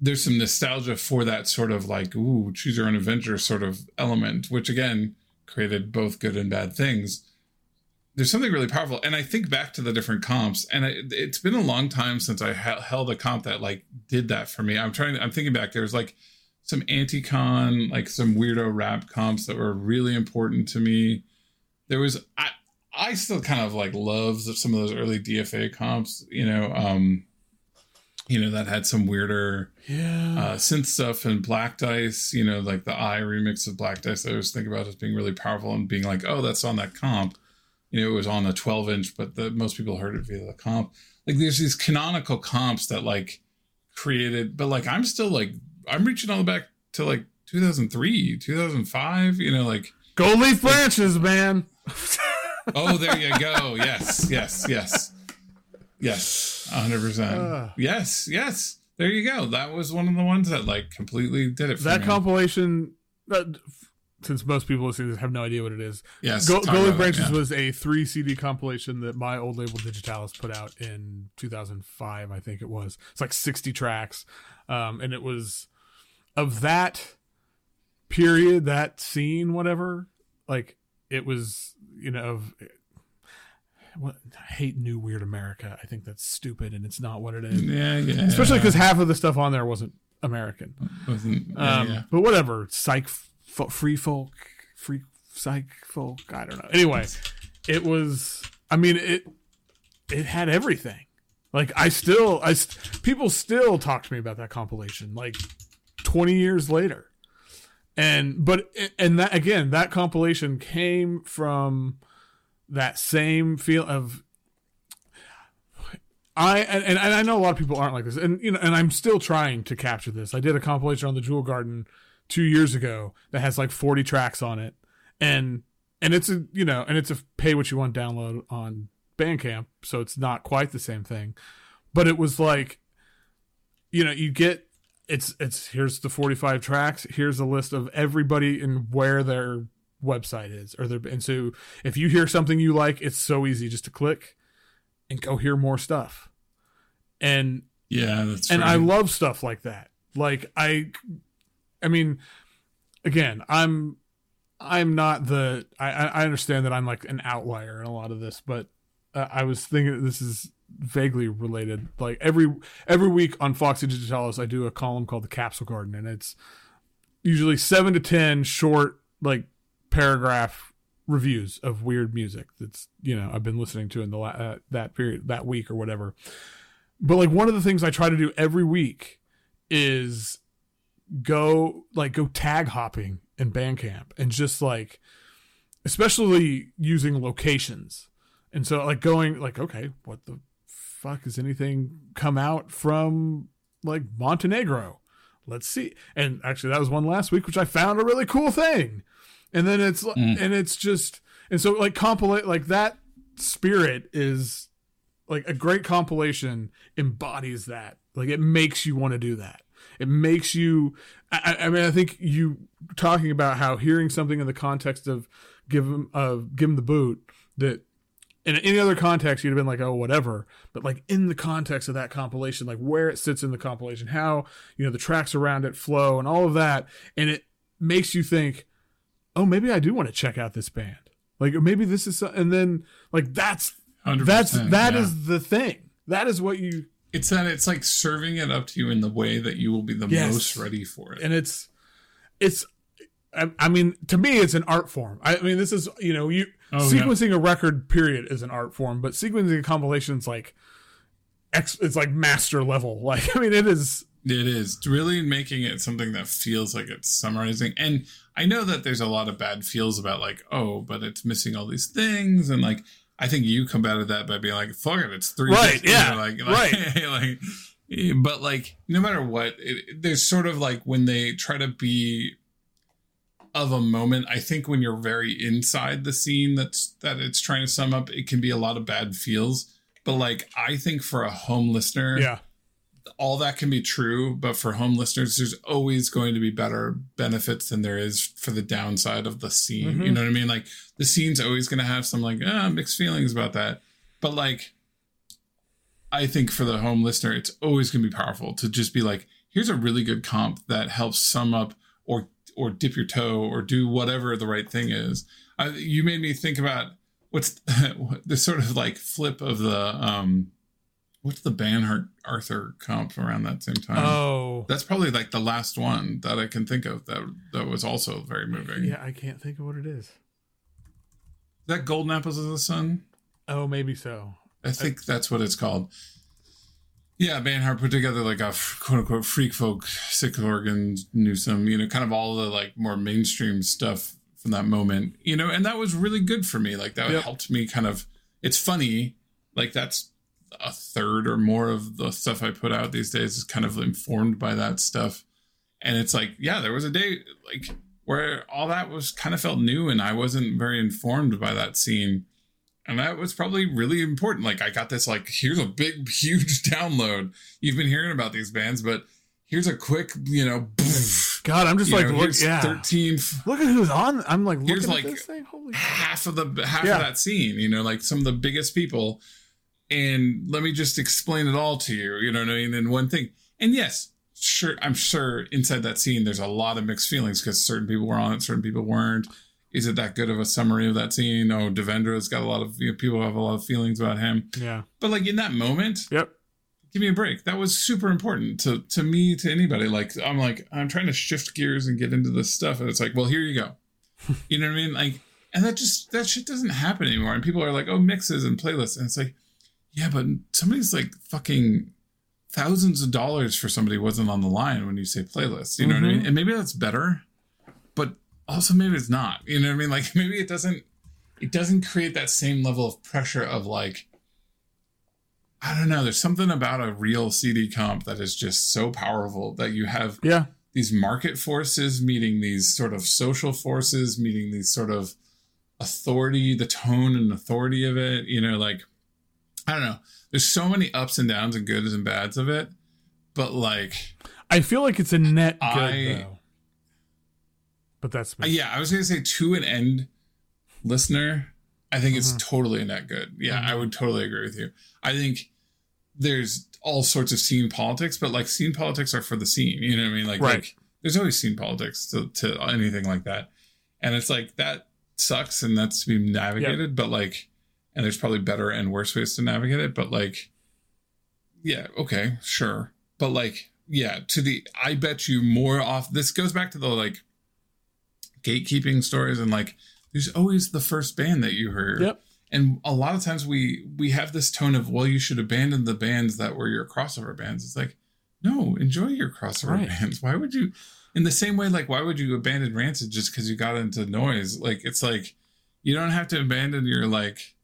there's some nostalgia for that sort of like ooh choose your own adventure sort of element which again created both good and bad things. There's something really powerful and i think back to the different comps and it, it's been a long time since i ha- held a comp that like did that for me. I'm trying i'm thinking back there's like some Anticon like some weirdo rap comps that were really important to me. There was i i still kind of like love some of those early dfa comps you know um you know that had some weirder Yeah, uh, synth stuff and Black Dice, you know, like the I remix of Black Dice, I always think about as being really powerful and being like, oh, that's on that comp. You know, it was on a 12 inch, but the, most people heard it via the comp. Like, there's these canonical comps that like created, but like, I'm still like, I'm reaching all the back to like 2003, 2005. You know, like Gold leaf branches, man. (laughs) oh, there you go. Yes, yes, yes, yes, hundred percent. Uh. Yes, yes. There you go. That was one of the ones that like completely did it. For that me. compilation, uh, since most people listening have no idea what it is, yes, Go- talk Gold Leaf about that, Branches yeah. was a three CD compilation that my old label Digitalis put out in 2005, I think it was. It's like 60 tracks. Um, and it was of that period, that scene, whatever. Like it was, you know, of what I hate New Weird America. I think that's stupid and it's not what it is. Yeah, yeah. Especially because half of the stuff on there wasn't American. Wasn't- yeah, Um, yeah. But whatever, psych, fo- free folk, free psych folk. I don't know. Anyway, it was. I mean, it it had everything. Like I still, I people still talk to me about that compilation. Like twenty years later, and but and that again, that compilation came from that same feel of I and, and I know a lot of people aren't like this, and you know, and I'm still trying to capture this. I did a compilation on the Jewel Garden two years ago that has like 40 tracks on it, and and it's a you know, and it's a pay what you want download on Bandcamp, so it's not quite the same thing, but it was like, you know, you get it's it's here's the 45 tracks, here's a list of everybody and where their website is, or their and so if you hear something you like, it's so easy just to click and go hear more stuff. And Yeah, that's and right. I love stuff like that. Like I I mean again, I'm I'm not the I I understand that I'm like an outlier in a lot of this, but uh, I was thinking this is vaguely related. Like every every week on Foxy Digitalis, I do a column called the Capsule Garden, and it's usually seven to ten short like paragraph reviews of weird music that's you know I've been listening to in the la- uh, that period that week or whatever. But like one of the things I try to do every week is go like go tag hopping in Bandcamp and just like especially using locations. And so like going like okay, what the fuck has anything come out from like Montenegro? Let's see. And actually that was one last week which I found a really cool thing. And then it's Mm. and it's just and so like compilate like that spirit is like a great compilation embodies that. Like it makes you want to do that. It makes you. I, I mean, I think you talking about how hearing something in the context of give him, uh, Give 'Em the Boot that in any other context you'd have been like, oh, whatever. But like in the context of that compilation, like where it sits in the compilation, how you know the tracks around it flow and all of that, and it makes you think, oh, maybe I do want to check out this band. Like maybe this is, so- and then like that's 100%, that's that yeah. is the thing. That is what you It's that it's like serving it up to you in the way that you will be the Yes. most ready for it. and it's it's I, I mean to me it's an art form. I mean this is you know you Oh, yeah. sequencing a record period is an art form, but sequencing a compilation is like ex, it's like master level. (laughs) Like I mean it is It is really making it something that feels like it's summarizing. And I know that there's a lot of bad feels about like, oh, but it's missing all these things. And like, I think you combated that by being like, fuck it, it's three. Right, (laughs) yeah, like, like, right. (laughs) like, but like, no matter what, it, there's sort of like when they try to be of a moment. I think when you're very inside the scene that's that it's trying to sum up, it can be a lot of bad feels. But like, I think for a home listener, yeah. all that can be true, but for home listeners, there's always going to be better benefits than there is for the downside of the scene. You Mhm. know what I mean? Like the scene's always going to have some like ah, mixed feelings about that, but like I think for the home listener, it's always going to be powerful to just be like, here's a really good comp that helps sum up or or dip your toe or do whatever the right thing is. I, you made me think about what's (laughs) the sort of like flip of the um what's the Banhart Arthur comp around that same time? Oh. That's probably like the last one that I can think of that that was also very moving. Yeah, I can't think of what it is. Is that Golden Apples of the Sun? Oh, maybe so. I think that's what it's called. Yeah, Banhart put together like a quote unquote freak folk, sick organ, Newsom, you know, kind of all the like more mainstream stuff from that moment, you know, and that was really good for me. Like that Yep. helped me kind of. It's funny, like that's a third or more of the stuff I put out these days is kind of informed by that stuff, And it's like, yeah, there was a day like where all that was kind of felt new and I wasn't very informed by that scene. And that was probably really important. Like I got this like here's a big (laughs) huge download. You've been hearing about these bands, but here's a quick, you know, (laughs) God, I'm just like, know, look, yeah. 13 Look at who's on. I'm like, Here's like this thing. Holy half of the half Yeah. of that scene, you know, like some of the biggest people. And let me just explain it all to you, you know what I mean, in one thing. And yes, sure, I'm sure inside that scene there's a lot of mixed feelings because certain people were on it, certain people weren't. Is it that good of a summary of that scene? Oh, Devendra's got a lot of you know, people have a lot of feelings about him. Yeah. But like in that moment, Yep. give me a break. That was super important to to me, to anybody. Like I'm like, I'm trying to shift gears and get into this stuff. And it's like, well, here you go. (laughs) you know what I mean? Like, and that just that shit doesn't happen anymore. And people are like, oh, mixes and playlists. And it's like, yeah, but somebody's like fucking thousands of dollars for somebody wasn't on the line when you say playlists. You know what I mean? Mm-hmm. And maybe that's better, but also maybe it's not. You know what I mean? Like (laughs) maybe it doesn't it doesn't create that same level of pressure of like I don't know. There's something about a real CD comp that is just so powerful that you have Yeah. these market forces meeting these sort of social forces, meeting these sort of authority, the tone and authority of it. You know, like, I don't know. There's so many ups and downs and goods and bads of it. But like, I feel like it's a net good I- though. But that's uh, yeah, I was to say to an end listener, I think it's Mhm. totally a net good. Yeah, I Mhm. would totally agree with you. I think there's all sorts of scene politics, but like scene politics are for the scene. You know what I mean? Like, Right. like there's always scene politics to, to anything like that. And it's like that sucks and that's to be navigated, but like, and there's probably better and worse ways to navigate it, but like, yeah, okay, sure. But like, yeah, to the, I bet you more off, this goes back to the like gatekeeping stories and like, there's always the first band that you heard Yep. and a lot of times we we have this tone of well you should abandon the bands that were your crossover bands it's like no enjoy your crossover Right. bands (laughs) why would you in the same way like why would you abandon rancid just because you got into noise like it's like you don't have to abandon your like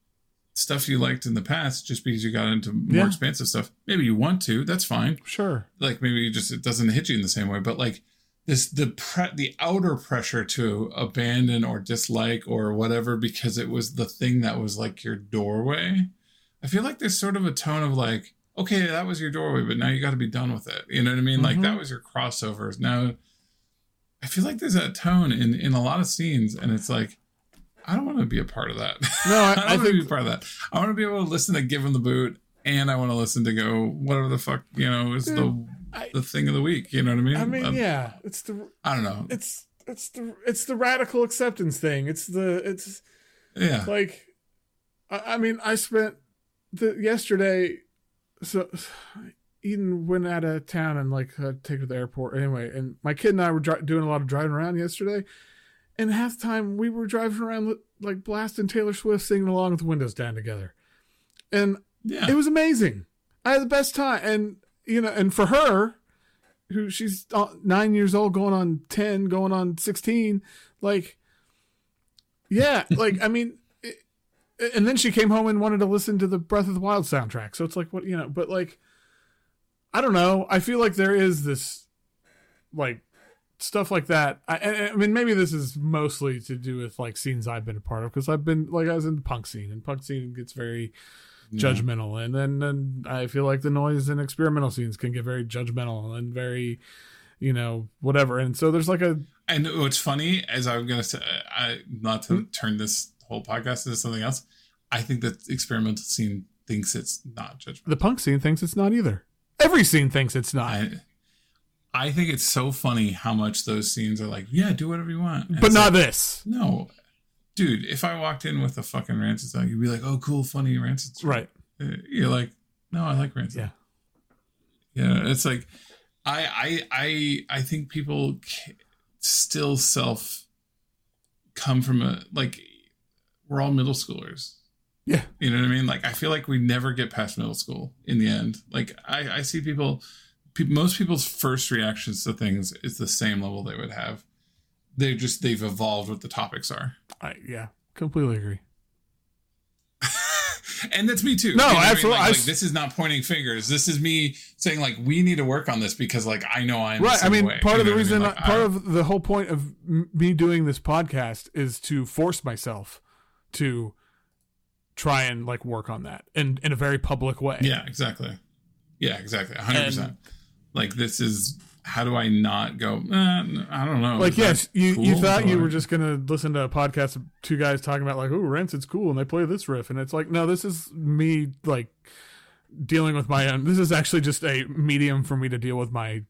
stuff you liked in the past just because you got into more Yeah. expansive stuff maybe you want to that's fine Sure. like maybe you just it doesn't hit you in the same way but like this the pre- the outer pressure to abandon or dislike or whatever because it was the thing that was like your doorway. I feel like there's sort of a tone of like okay that was your doorway but now you got to be done with it. You know what i mean? Like Mhm. that was your crossovers. Now i feel like there's a tone in in a lot of scenes and it's like i don't want to be a part of that. No, I- (laughs) I, don't I want to be part of that. I want to be able to listen to Give 'Em the Boot and i want to listen to go whatever the fuck you know is the I- the thing of the week. You know what I mean? I mean, Um, yeah, it's the I don't know. it's it's the it's the radical acceptance thing. It's the it's Yeah. like I, I mean I spent the yesterday so Eden went out of town and like uh, take her to the airport anyway and my kid and I were dri- doing a lot of driving around yesterday and half the time we were driving around like blasting Taylor Swift singing along with the windows down together and Yeah. it was amazing I had the best time and you know and for her who she's uh, nine years old going on 10 going on 16 like yeah (laughs) like i mean it, and then she came home and wanted to listen to the breath of the wild soundtrack. So it's like what you know but like i don't know. I feel like there is this like stuff like that. I, I I mean maybe this is mostly to do with like scenes i've been a part of because i've been like i was in the punk scene and punk scene gets very judgmental. And then and i feel like the noise and experimental scenes can get very judgmental and very you know whatever. And so there's like a And what's funny, as I'm gonna say, I not to Hmm? turn this whole podcast into something else. I think that experimental scene thinks it's not judgmental. the punk scene thinks it's not either. Every scene thinks it's not. I, I think it's so funny how much those scenes are like, yeah, do whatever you want, And but not like, this. No, dude. If I walked in with a fucking rancid song, you'd be like, oh, cool, funny rancid. song. right Uh, You're like, no, I like rancid. Yeah. Yeah, it's like, I, I, I, I think people still self come from a like, we're all middle schoolers. Yeah. You know what I mean? Like, I feel like we never get past middle school in the end. Like, I, I see people, pe- most people's first reactions to things is the same level they would have. They just they've evolved what the topics are. I, yeah completely agree (laughs) and that's me too. No, You know what I mean? absolutely. Like, like, this is not pointing fingers. This is me saying like we need to work on this because like I know I'm right. I mean, way. part You of the what I reason, mean? Like, part I- of the whole point of me doing this podcast is to force myself to try and like work on that in in a very public way. yeah, exactly. Yeah, exactly. hundred percent. Like this is how do I not go? Eh, I don't know. Like Is yes, you you cool? thought you were just gonna listen to a podcast of two guys talking about like, oh, Rancid's cool and they play this riff, and it's like, no, this is me like dealing with my own. This is actually just a medium for me to deal with my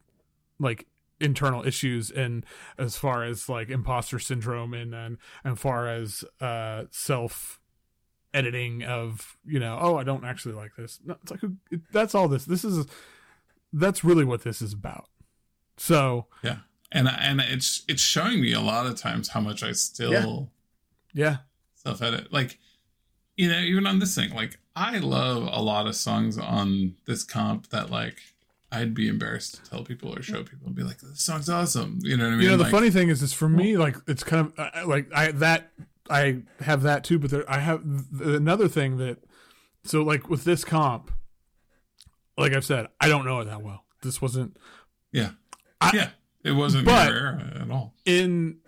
like internal issues and as far as like imposter syndrome and and and far as uh self editing of you know oh i don't actually like this no, it's like that's all this this is that's really what this is about so Yeah, and and it's it's showing me a lot of times how much I still yeah self edit. Like, you know, even on this thing, like I love a lot of songs on this comp that like I'd be embarrassed to tell people or show people and be like, "This song's awesome." You know what I mean? you know the Like, funny thing is is for me like it's kind of uh, like i that i have that too but there i have th- another thing that so like with this comp like i've said i don't know it that well this wasn't Yeah, I- yeah, it wasn't your era at all. in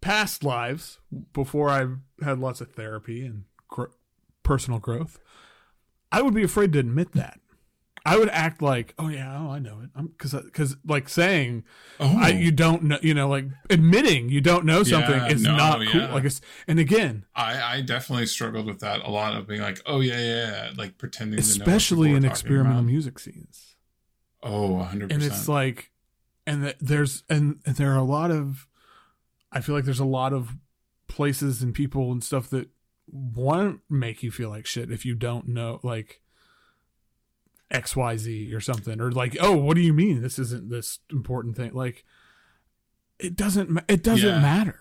past lives before i had lots of therapy and gr- personal growth i would be afraid to admit that. I would act like oh yeah oh i know it. Because because like saying Oh, I, you don't know you know like admitting you don't know something Yeah, is no, not cool like it's and again I, I definitely struggled with that a lot of being like, "Oh yeah, yeah," yeah," like pretending, to know what especially in experimental about. music scenes. Oh, 100 and it's like and th- there's and there are a lot of i feel like there's a lot of places and people and stuff that want to make you feel like shit if you don't know like xyz or something or like oh what do you mean? This isn't this important thing. Like it doesn't it doesn't Yeah. matter.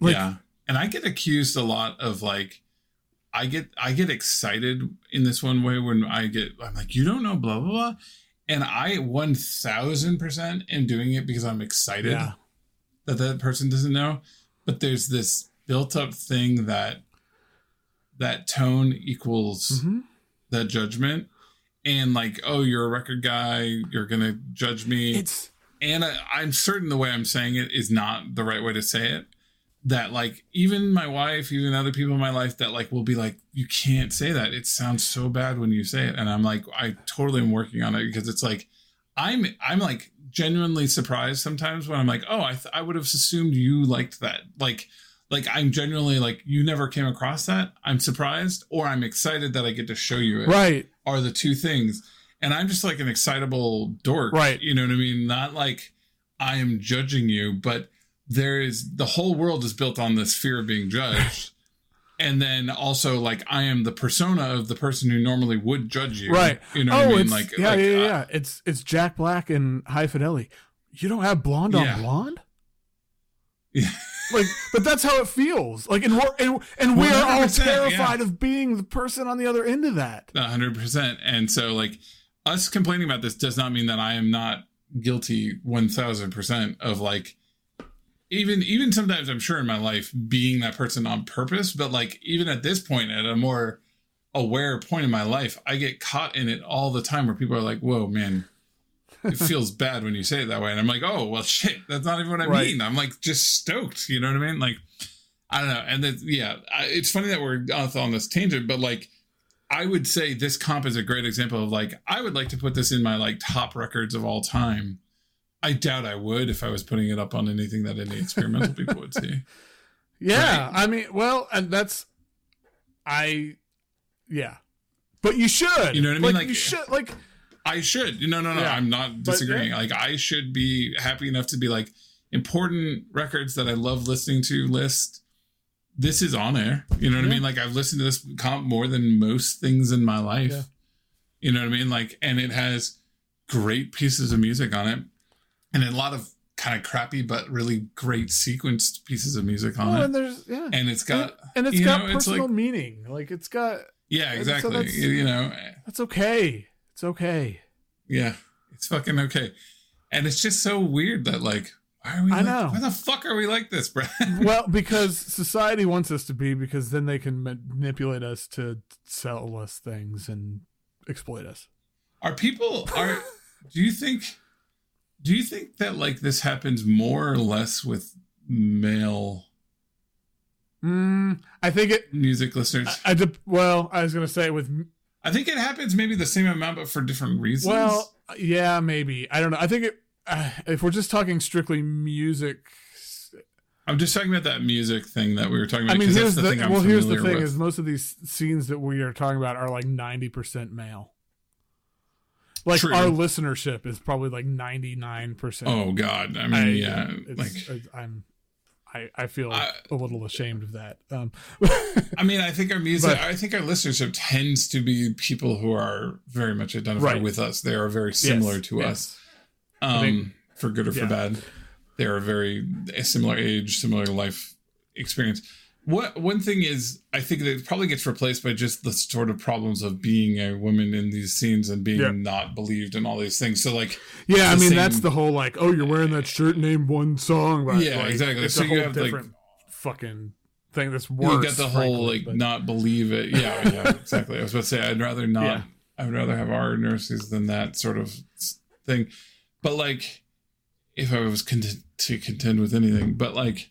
Like yeah. And i get accused a lot of like i get i get excited in this one way when i get i'm like you don't know blah blah blah and i 1000% am doing it because i'm excited yeah that that person doesn't know but there's this built up thing that that tone equals Mhm. that judgment and like oh you're a record guy you're gonna judge me it's and I, I'm certain the way I'm saying it is not the right way to say it. That like even my wife, even other people in my life that like will be like, you can't say that. It sounds so bad when you say it. And I'm like, I totally am working on it because it's like, I'm I'm like genuinely surprised sometimes when I'm like, oh, I th- I would have assumed you liked that. Like like I'm genuinely like you never came across that. I'm surprised or I'm excited that I get to show you it right are the two things. And I'm just like an excitable dork. Right. You know what I mean? Not like I am judging you, but there is the whole world is built on this fear of being judged. (laughs) and then also like I am the persona of the person who normally would judge you. Right. You know oh, what I mean? it's, Like yeah, like, yeah, uh, yeah. It's it's Jack Black and High Fidelity. You don't have blonde Yeah. on blonde. Yeah. Like, but that's how it feels. Like, and we're and, and we are all 100%, terrified of being the person on the other end of that. Hundred percent. And so like us complaining about this does not mean that I am not guilty one thousand percent of like even even sometimes I'm sure in my life being that person on purpose, but like even at this point at a more aware point in my life, I get caught in it all the time where people are like, Whoa, man, it (laughs) feels bad when you say it that way. And I'm like, Oh, well shit, that's not even what I Right. mean. I'm like just stoked, you know what I mean? Like I don't know. And then yeah, I, it's funny that we're off on this tangent, but like I would say this comp is a great example of like I would like to put this in my like top records of all time. I doubt I would if I was putting it up on anything that any experimental people would see. (laughs) Yeah, I mean, well, and that's I, yeah, but you should. You know what I mean? Like, Like- you should. Like, I should. No, no, no. Yeah. I'm not But, disagreeing. Like I should be happy enough to be like important records that I love listening to list. This is on air. You know what I mean? Like I've listened to this comp more than most things in my life. Yeah. You know what I mean? Like, and it has great pieces of music on it, and a lot of kind of crappy but really great sequenced pieces of music on well, it. and there's yeah, And it's got and it's got know, it's personal like- meaning. Like, it's got yeah, exactly. you, you know, that's okay. It's okay. Yeah, it's fucking okay. And it's just so weird that like Why are we? I like, know. Why the fuck are we like this, Brad? (laughs) well, because society wants us to be, because then they can manipulate us to sell us things and exploit us. Are people are? (laughs) do you think? Do you think that like this happens more or less with male Mm, I think it. music listeners? I, I dep- well, I was gonna say with I think it happens maybe the same amount, but for different reasons. well, yeah, maybe I don't know. I think it. Uh, if we're just talking strictly music, I'm just talking about that music thing that we were talking about. I mean, here's the, thing I'm well, here's the thing: with. is most of these scenes that we are talking about are like ninety percent male. Like True. our listenership is probably like ninety nine percent. oh God, I mean, yeah, it's, like it's- I'm, I, I feel I- a little ashamed of that. Um, I mean, I think our music, But- I think our listenership tends to be people who are very much identified Right. with us. They are very similar yes, to yes. us, um, think- for good or for yeah. bad. They are very a similar age, similar life experience. What one thing is, I think that it probably gets replaced by just the sort of problems of being a woman in these scenes and being Yeah. not believed and all these things. So, like, Yeah, I mean same- that's the whole like, oh, you're wearing that shirt, name one song. But Yeah, like, exactly. It's So a you whole have, like- different fucking thing that's worse. you get the whole like but- not believe it. Yeah, yeah, (laughs) exactly. I was about to say I'd rather not. Yeah. I would rather have our nurses than that sort of thing. But like, if I was content to contend with anything, but like,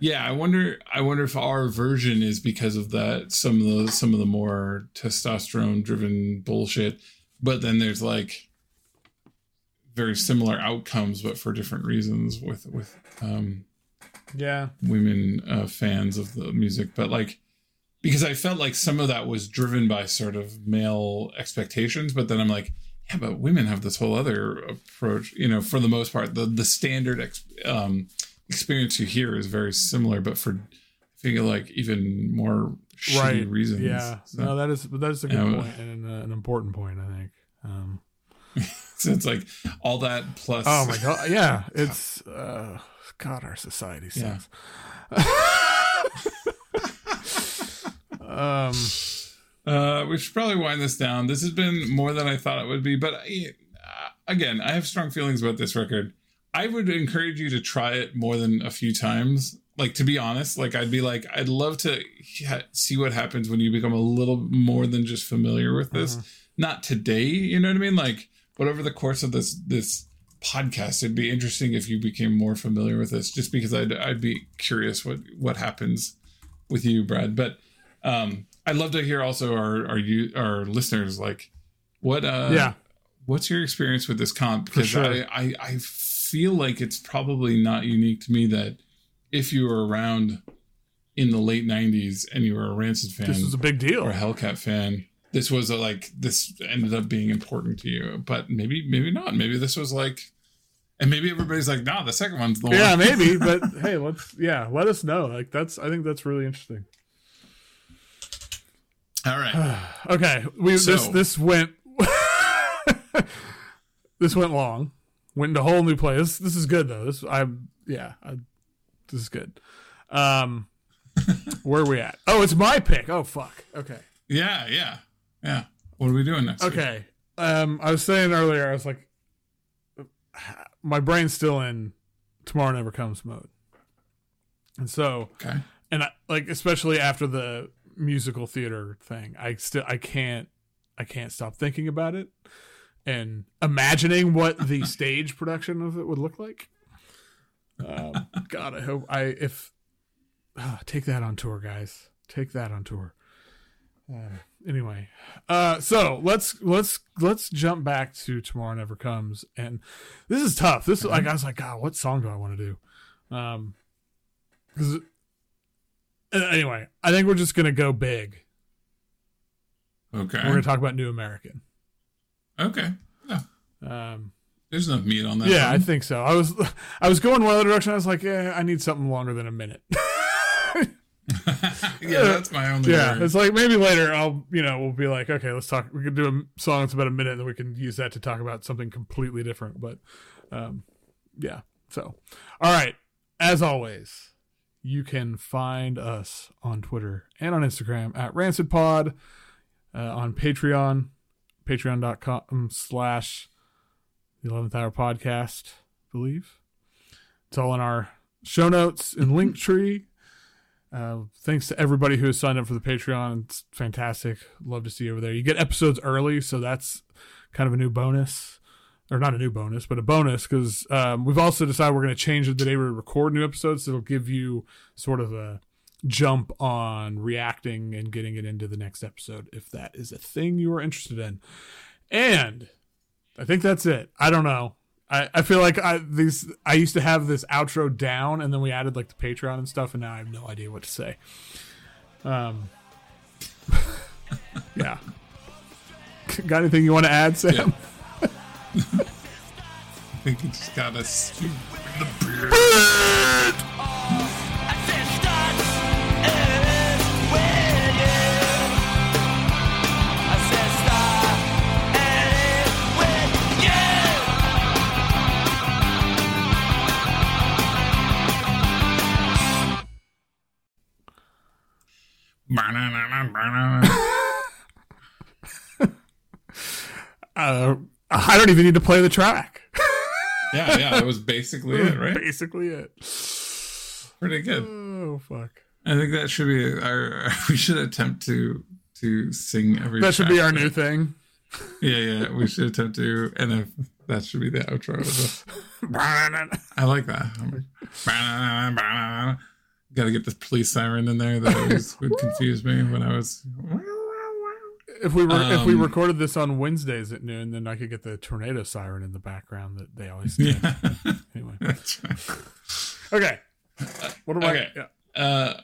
yeah, I wonder. I wonder if our version is because of that. Some of the some of the more testosterone driven bullshit. But then there's like very similar outcomes, but for different reasons with with um yeah, women uh, fans of the music, but like because I felt like some of that was driven by sort of male expectations, but then I'm like, yeah, but women have this whole other approach. You know, for the most part, the the standard ex- um, experience you hear is very similar, but for I feel like even more shitty reasons. Yeah, So, no, that is that is a good Yeah. point and uh, an important point. I think. Um, (laughs) so it's like all that plus. oh my god, yeah, (laughs) it's uh, God, our society Yeah. (laughs) um, Uh, we should probably wind this down. This has been more than I thought it would be, but I, uh, again, I have strong feelings about this record. I would encourage you to try it more than a few times. Like to be honest, like I'd be like, I'd love to ha- see what happens when you become a little more than just familiar with this. Mhm. Not today, you know what I mean? Like, but over the course of this this podcast, it'd be interesting if you became more familiar with this. Just because I'd I'd be curious what what happens with you, Brad. But um, I'd love to hear also our our you our listeners like what uh yeah, what's your experience with this comp because sure. I, I I feel like it's probably not unique to me that if you were around in the late 90s and you were a Rancid fan this was a big deal. or a Hellcat fan this was a like this ended up being important to you. But maybe maybe not. Maybe this was like and maybe everybody's like nah the second one's the yeah one. maybe (laughs) but hey let's yeah let us know. Like that's i think that's really interesting. All right. (sighs) Okay we this this went (laughs) this went long went into a whole new place. This is good though. This i yeah I, this is good. Um (laughs) where are we at? Oh it's my pick. Oh fuck. Okay. Yeah yeah yeah. What are we doing next week? okay. Um i was saying earlier i was like my brain's still in tomorrow never comes mode. And so okay. and I, like especially after the musical theater thing i still i can't i can't stop thinking about it and imagining what the (laughs) stage production of it would look like. Um, (laughs) god i hope i if ah, take that on tour guys. Take that on tour. Uh, anyway uh so let's let's let's jump back to tomorrow never comes. And this is tough. This is like i was like god what song do i want to do? Um because uh, anyway, I think we're just gonna go big. okay. We're gonna talk about New American. Okay yeah. Um, there's enough meat on that yeah, I think so. I was (laughs) I was going one other direction. I was like, yeah, I need something longer than a minute. (laughs) yeah that's my only yeah, worry. it's like maybe later I'll you know we'll be like, okay, let's talk. We could do a song that's about a minute, and then we can use that to talk about something completely different. But um, yeah. So all right, as always. You can find us on Twitter and on Instagram at RancidPod, uh, on Patreon, patreon.com slash the 11th hour podcast, I believe. It's all in our show notes and link (laughs) tree. Uh, thanks to everybody who has signed up for the Patreon. It's fantastic. Love to see you over there. You get episodes early, so that's kind of a new bonus. Or not a new bonus, but a bonus because um, we've also decided we're going to change the day we record new episodes. So it'll give you sort of a jump on reacting and getting it into the next episode if that is a thing you are interested in. And I think that's it. I don't know. I, I feel like I these I used to have this outro down and then we added like the Patreon and stuff and now I have no idea what to say. Um (laughs) Yeah. Got anything you want to add, Sam? Yeah. (laughs) I think you just gotta the beard. Uh, I don't even need to play the track. yeah, yeah, that was basically it, right? (laughs) Basically it. Pretty good. Oh fuck. I think that should be our. (laughs) We should attempt to to sing every. That should be our new thing. Yeah, yeah. We should attempt to, and if that should be the outro. (laughs) I like that. Got to get the police siren in there. That always (laughs) would confuse me when I was. If we were if we Um, recorded this on Wednesdays at noon, then I could get the tornado siren in the background that they always do. Yeah. Anyway, (laughs) okay. What am Okay. I? Yeah. Uh,